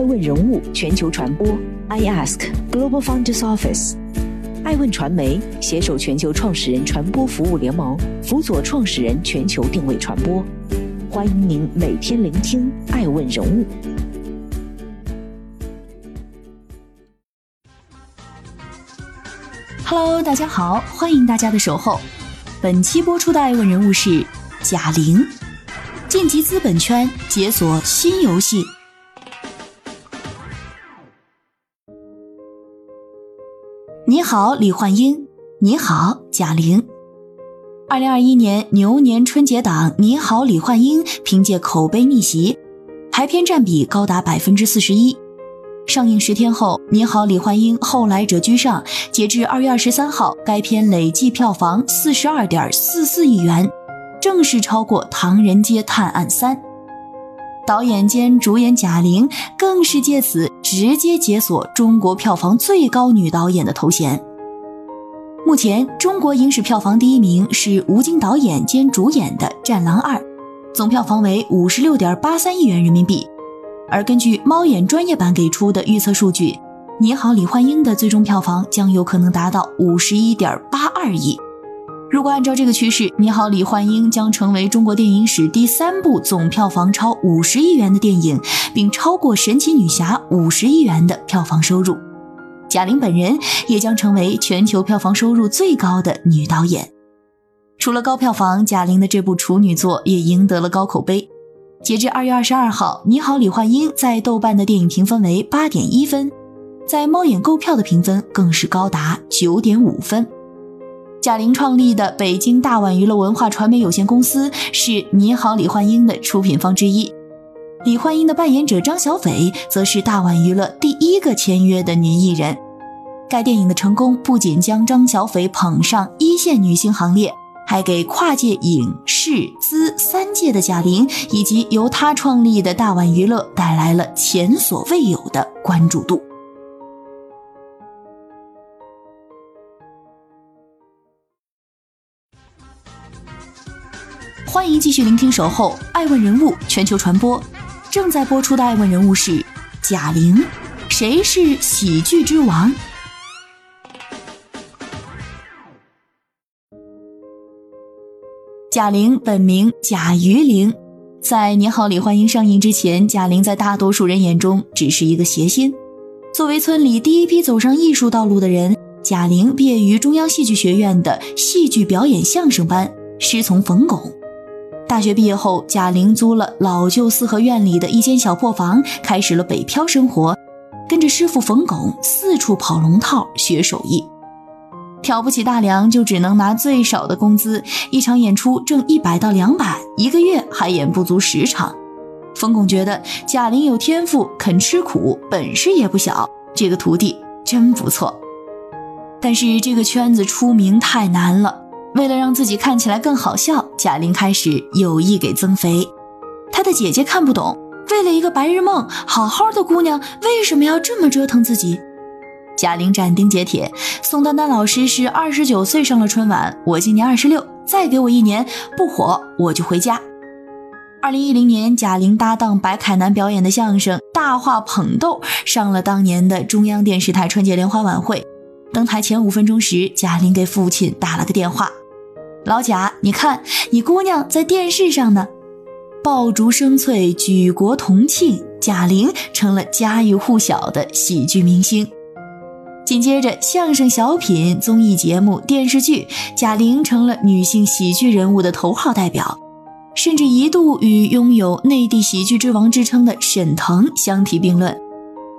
爱问人物全球传播，I Ask Global Founders Office，爱问传媒携手全球创始人传播服务联盟，辅佐创始人全球定位传播。欢迎您每天聆听爱问人物。Hello，大家好，欢迎大家的守候。本期播出的爱问人物是贾玲，晋级资本圈，解锁新游戏。你好，李焕英。你好，贾玲。二零二一年牛年春节档《你好，李焕英》凭借口碑逆袭，排片占比高达百分之四十一。上映十天后，《你好，李焕英》后来者居上，截至二月二十三号，该片累计票房四十二点四四亿元，正式超过《唐人街探案三》。导演兼主演贾玲更是借此直接解锁中国票房最高女导演的头衔。目前，中国影史票房第一名是吴京导演兼主演的《战狼二》，总票房为五十六点八三亿元人民币。而根据猫眼专业版给出的预测数据，《你好，李焕英》的最终票房将有可能达到五十一点八二亿。如果按照这个趋势，《你好，李焕英》将成为中国电影史第三部总票房超五十亿元的电影，并超过《神奇女侠》五十亿元的票房收入。贾玲本人也将成为全球票房收入最高的女导演。除了高票房，贾玲的这部处女作也赢得了高口碑。截至二月二十二号，《你好，李焕英》在豆瓣的电影评分为八点一分，在猫眼购票的评分更是高达九点五分。贾玲创立的北京大碗娱乐文化传媒有限公司是《你好，李焕英》的出品方之一。李焕英的扮演者张小斐则是大碗娱乐第一个签约的女艺人。该电影的成功不仅将张小斐捧上一线女星行列。还给跨界影视资三界的贾玲，以及由她创立的大碗娱乐带来了前所未有的关注度。欢迎继续聆听《守候爱问人物全球传播》，正在播出的爱问人物是贾玲，谁是喜剧之王？贾玲本名贾余玲，在《你好，李焕英》上映之前，贾玲在大多数人眼中只是一个谐星。作为村里第一批走上艺术道路的人，贾玲毕业于中央戏剧学院的戏剧表演相声班，师从冯巩。大学毕业后，贾玲租了老旧四合院里的一间小破房，开始了北漂生活，跟着师傅冯巩四处跑龙套学手艺。挑不起大梁，就只能拿最少的工资，一场演出挣一百到两百，一个月还演不足十场。冯巩觉得贾玲有天赋，肯吃苦，本事也不小，这个徒弟真不错。但是这个圈子出名太难了，为了让自己看起来更好笑，贾玲开始有意给增肥。她的姐姐看不懂，为了一个白日梦，好好的姑娘为什么要这么折腾自己？贾玲斩钉截铁，宋丹丹老师是二十九岁上了春晚，我今年二十六，再给我一年不火我就回家。二零一零年，贾玲搭档白凯南表演的相声《大话捧逗》上了当年的中央电视台春节联欢晚会。登台前五分钟时，贾玲给父亲打了个电话：“老贾，你看你姑娘在电视上呢。”爆竹声脆，举国同庆，贾玲成了家喻户晓的喜剧明星。紧接着，相声、小品、综艺节目、电视剧，贾玲成了女性喜剧人物的头号代表，甚至一度与拥有内地喜剧之王之称的沈腾相提并论。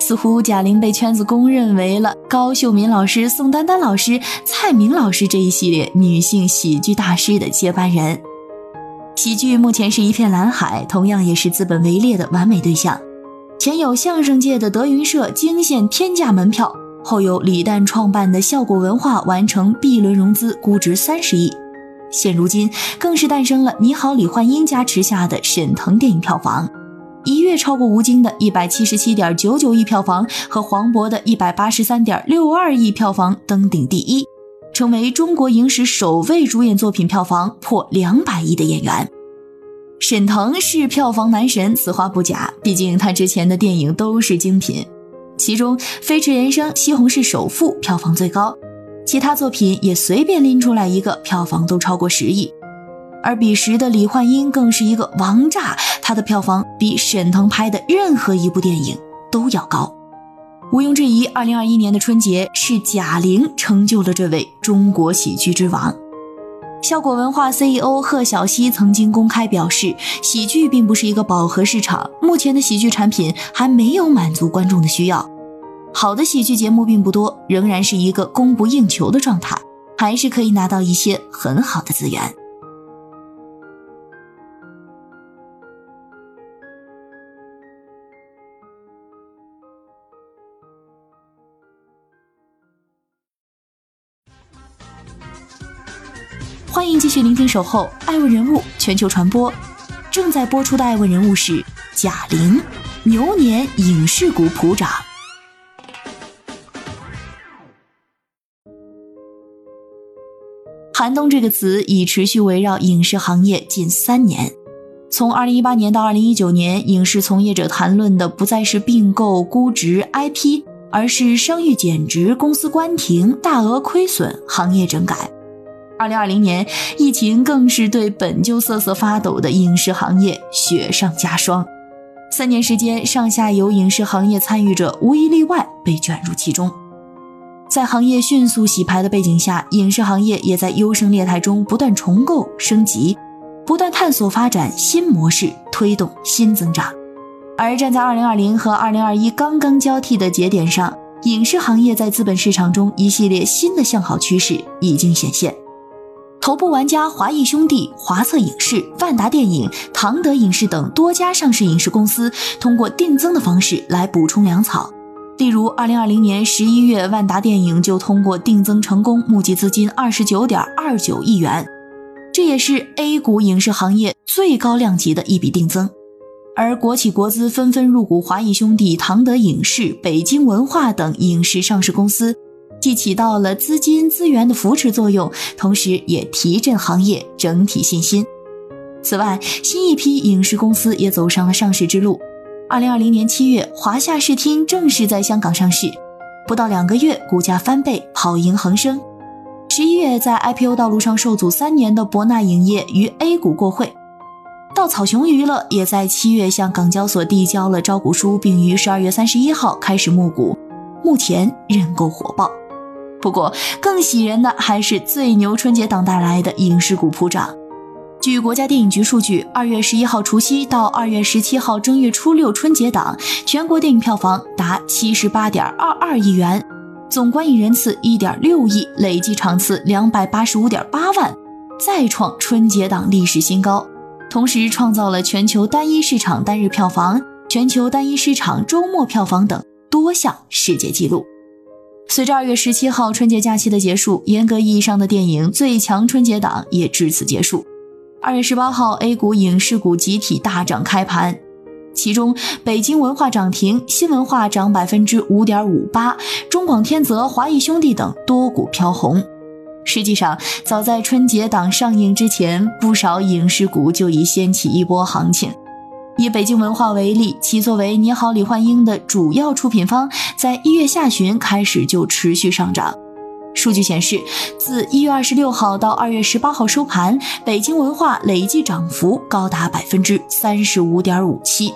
似乎贾玲被圈子公认为了高秀敏老师、宋丹丹老师、蔡明老师这一系列女性喜剧大师的接班人。喜剧目前是一片蓝海，同样也是资本围猎的完美对象。前有相声界的德云社惊现天价门票。后有李诞创办的效果文化完成 B 轮融资，估值三十亿。现如今更是诞生了《你好，李焕英》加持下的沈腾电影票房，一跃超过吴京的一百七十七点九九亿票房和黄渤的一百八十三点六二亿票房登顶第一，成为中国影史首位主演作品票房破两百亿的演员。沈腾是票房男神，此话不假，毕竟他之前的电影都是精品。其中《飞驰人生》《西红柿首富》票房最高，其他作品也随便拎出来一个，票房都超过十亿。而彼时的李焕英更是一个王炸，他的票房比沈腾拍的任何一部电影都要高。毋庸置疑，二零二一年的春节是贾玲成就了这位中国喜剧之王。效果文化 CEO 贺晓曦曾经公开表示，喜剧并不是一个饱和市场，目前的喜剧产品还没有满足观众的需要。好的喜剧节目并不多，仍然是一个供不应求的状态，还是可以拿到一些很好的资源。欢迎继续聆听《守候爱问人物全球传播》，正在播出的爱问人物是贾玲，牛年影视股普涨。寒冬这个词已持续围绕影视行业近三年，从二零一八年到二零一九年，影视从业者谈论的不再是并购、估值、IP，而是商誉减值、公司关停、大额亏损、行业整改。二零二零年，疫情更是对本就瑟瑟发抖的影视行业雪上加霜。三年时间，上下游影视行业参与者无一例外被卷入其中。在行业迅速洗牌的背景下，影视行业也在优胜劣汰中不断重构升级，不断探索发展新模式，推动新增长。而站在二零二零和二零二一刚刚交替的节点上，影视行业在资本市场中一系列新的向好趋势已经显现。头部玩家华谊兄弟、华策影视、万达电影、唐德影视等多家上市影视公司，通过定增的方式来补充粮草。例如，二零二零年十一月，万达电影就通过定增成功，募集资金二十九点二九亿元，这也是 A 股影视行业最高量级的一笔定增。而国企国资纷纷入股华谊兄弟、唐德影视、北京文化等影视上市公司。既起到了资金资源的扶持作用，同时也提振行业整体信心。此外，新一批影视公司也走上了上市之路。二零二零年七月，华夏视听正式在香港上市，不到两个月，股价翻倍，跑赢恒生。十一月，在 IPO 道路上受阻三年的博纳影业于 A 股过会。稻草熊娱乐也在七月向港交所递交了招股书，并于十二月三十一号开始募股，目前认购火爆。不过，更喜人的还是最牛春节档带来的影视股普涨。据国家电影局数据，二月十一号除夕到二月十七号正月初六春节档，全国电影票房达七十八点二二亿元，总观影人次一点六亿，累计场次两百八十五点八万，再创春节档历史新高，同时创造了全球单一市场单日票房、全球单一市场周末票房等多项世界纪录。随着二月十七号春节假期的结束，严格意义上的电影最强春节档也至此结束。二月十八号，A 股影视股集体大涨开盘，其中北京文化涨停，新文化涨百分之五点五八，中广天泽、华谊兄弟等多股飘红。实际上，早在春节档上映之前，不少影视股就已掀起一波行情。以北京文化为例，其作为《你好，李焕英》的主要出品方，在一月下旬开始就持续上涨。数据显示，自一月二十六号到二月十八号收盘，北京文化累计涨幅高达百分之三十五点五七。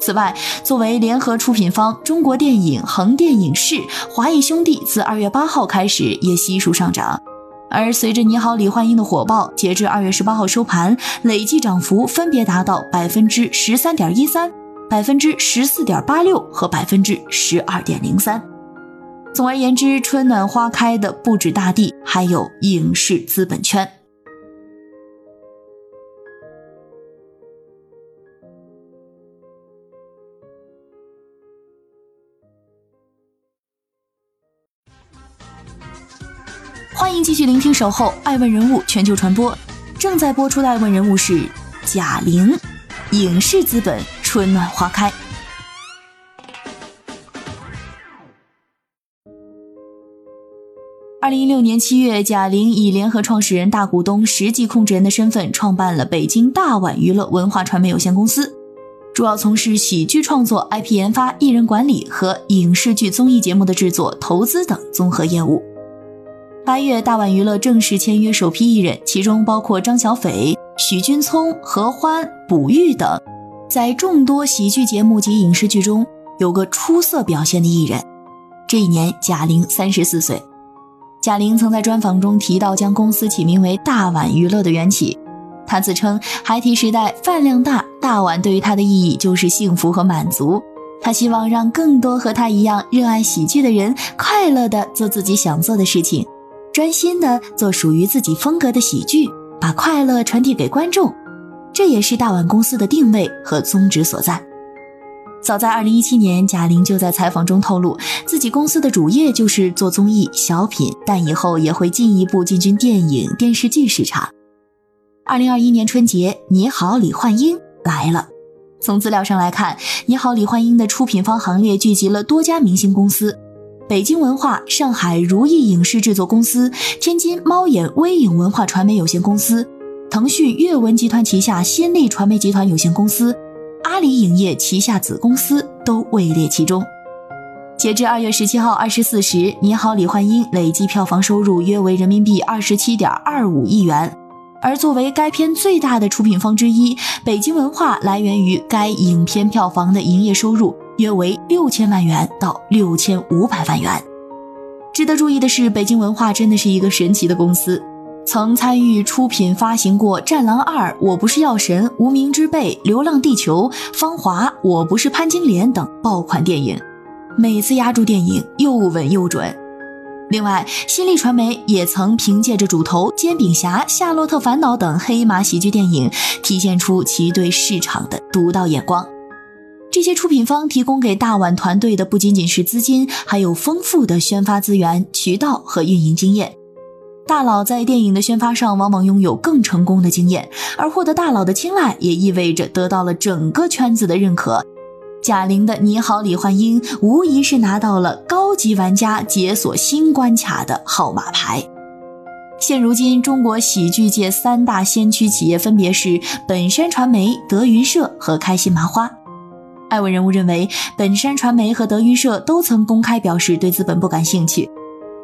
此外，作为联合出品方，中国电影、横店影视、华谊兄弟自二月八号开始也悉数上涨。而随着《你好，李焕英》的火爆，截至二月十八号收盘，累计涨幅分别达到百分之十三点一三、百分之十四点八六和百分之十二点零三。总而言之，春暖花开的不止大地，还有影视资本圈。继续聆听《守候爱问人物全球传播》，正在播出的爱问人物是贾玲，影视资本春暖花开。二零一六年七月，贾玲以联合创始人、大股东、实际控制人的身份创办了北京大碗娱乐文化传媒有限公司，主要从事喜剧创作、IP 研发、艺人管理和影视剧综艺节目的制作、投资等综合业务。八月，大碗娱乐正式签约首批艺人，其中包括张小斐、许君聪、何欢、卜钰等，在众多喜剧节目及影视剧中有个出色表现的艺人。这一年，贾玲三十四岁。贾玲曾在专访中提到将公司起名为“大碗娱乐”的缘起。她自称孩提时代饭量大，大碗对于她的意义就是幸福和满足。她希望让更多和她一样热爱喜剧的人快乐地做自己想做的事情，专心地做属于自己风格的喜剧，把快乐传递给观众。这也是大碗公司的定位和宗旨所在。早在二零一七年，贾玲就在采访中透露，自己公司的主业就是做综艺、小品，但以后也会进一步进军电影、电视剧市场。二零二一年春节，《你好，李焕英》来了。从资料上来看，《你好，李焕英》的出品方行列聚集了多家明星公司：北京文化、上海如意影视制作公司、天津猫眼微影文化传媒有限公司、腾讯阅文集团旗下新力传媒集团有限公司。阿里影业旗下子公司都位列其中。截至二月十七号二十四时，《你好，李焕英》累计票房收入约为人民币二十七点二五亿元。而作为该片最大的出品方之一，北京文化来源于该影片票房的营业收入约为六千万元到六千五百万元。值得注意的是，北京文化真的是一个神奇的公司。曾参与出品发行过《战狼二》《我不是药神》《无名之辈》《流浪地球》《芳华》《我不是潘金莲》等爆款电影，每次压住电影又稳又准。另外，新力传媒也曾凭借着《主头》《煎饼侠》《夏洛特烦恼》等黑马喜剧电影，体现出其对市场的独到眼光。这些出品方提供给大碗团队的不仅仅是资金，还有丰富的宣发资源、渠道和运营经验。大佬在电影的宣发上往往拥有更成功的经验，而获得大佬的青睐，也意味着得到了整个圈子的认可。贾玲的《你好，李焕英》无疑是拿到了高级玩家解锁新关卡的号码牌。现如今，中国喜剧界三大先驱企业分别是本山传媒、德云社和开心麻花。艾文人物认为，本山传媒和德云社都曾公开表示对资本不感兴趣。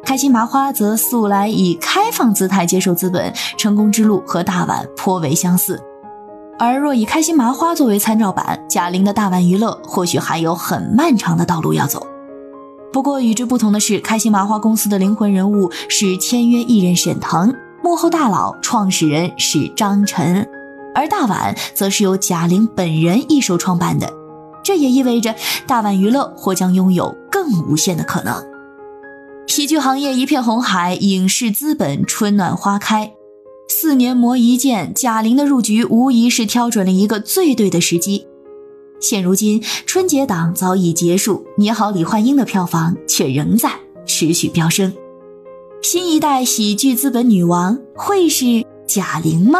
开心麻花则素来以开放姿态接受资本，成功之路和大碗颇为相似。而若以开心麻花作为参照版，贾玲的大碗娱乐或许还有很漫长的道路要走。不过与之不同的是，开心麻花公司的灵魂人物是签约艺人沈腾，幕后大佬创始人是张晨，而大碗则是由贾玲本人一手创办的。这也意味着大碗娱乐或将拥有更无限的可能。喜剧行业一片红海，影视资本春暖花开，四年磨一剑，贾玲的入局无疑是挑准了一个最对的时机。现如今春节档早已结束，《你好，李焕英》的票房却仍在持续飙升。新一代喜剧资本女王会是贾玲吗？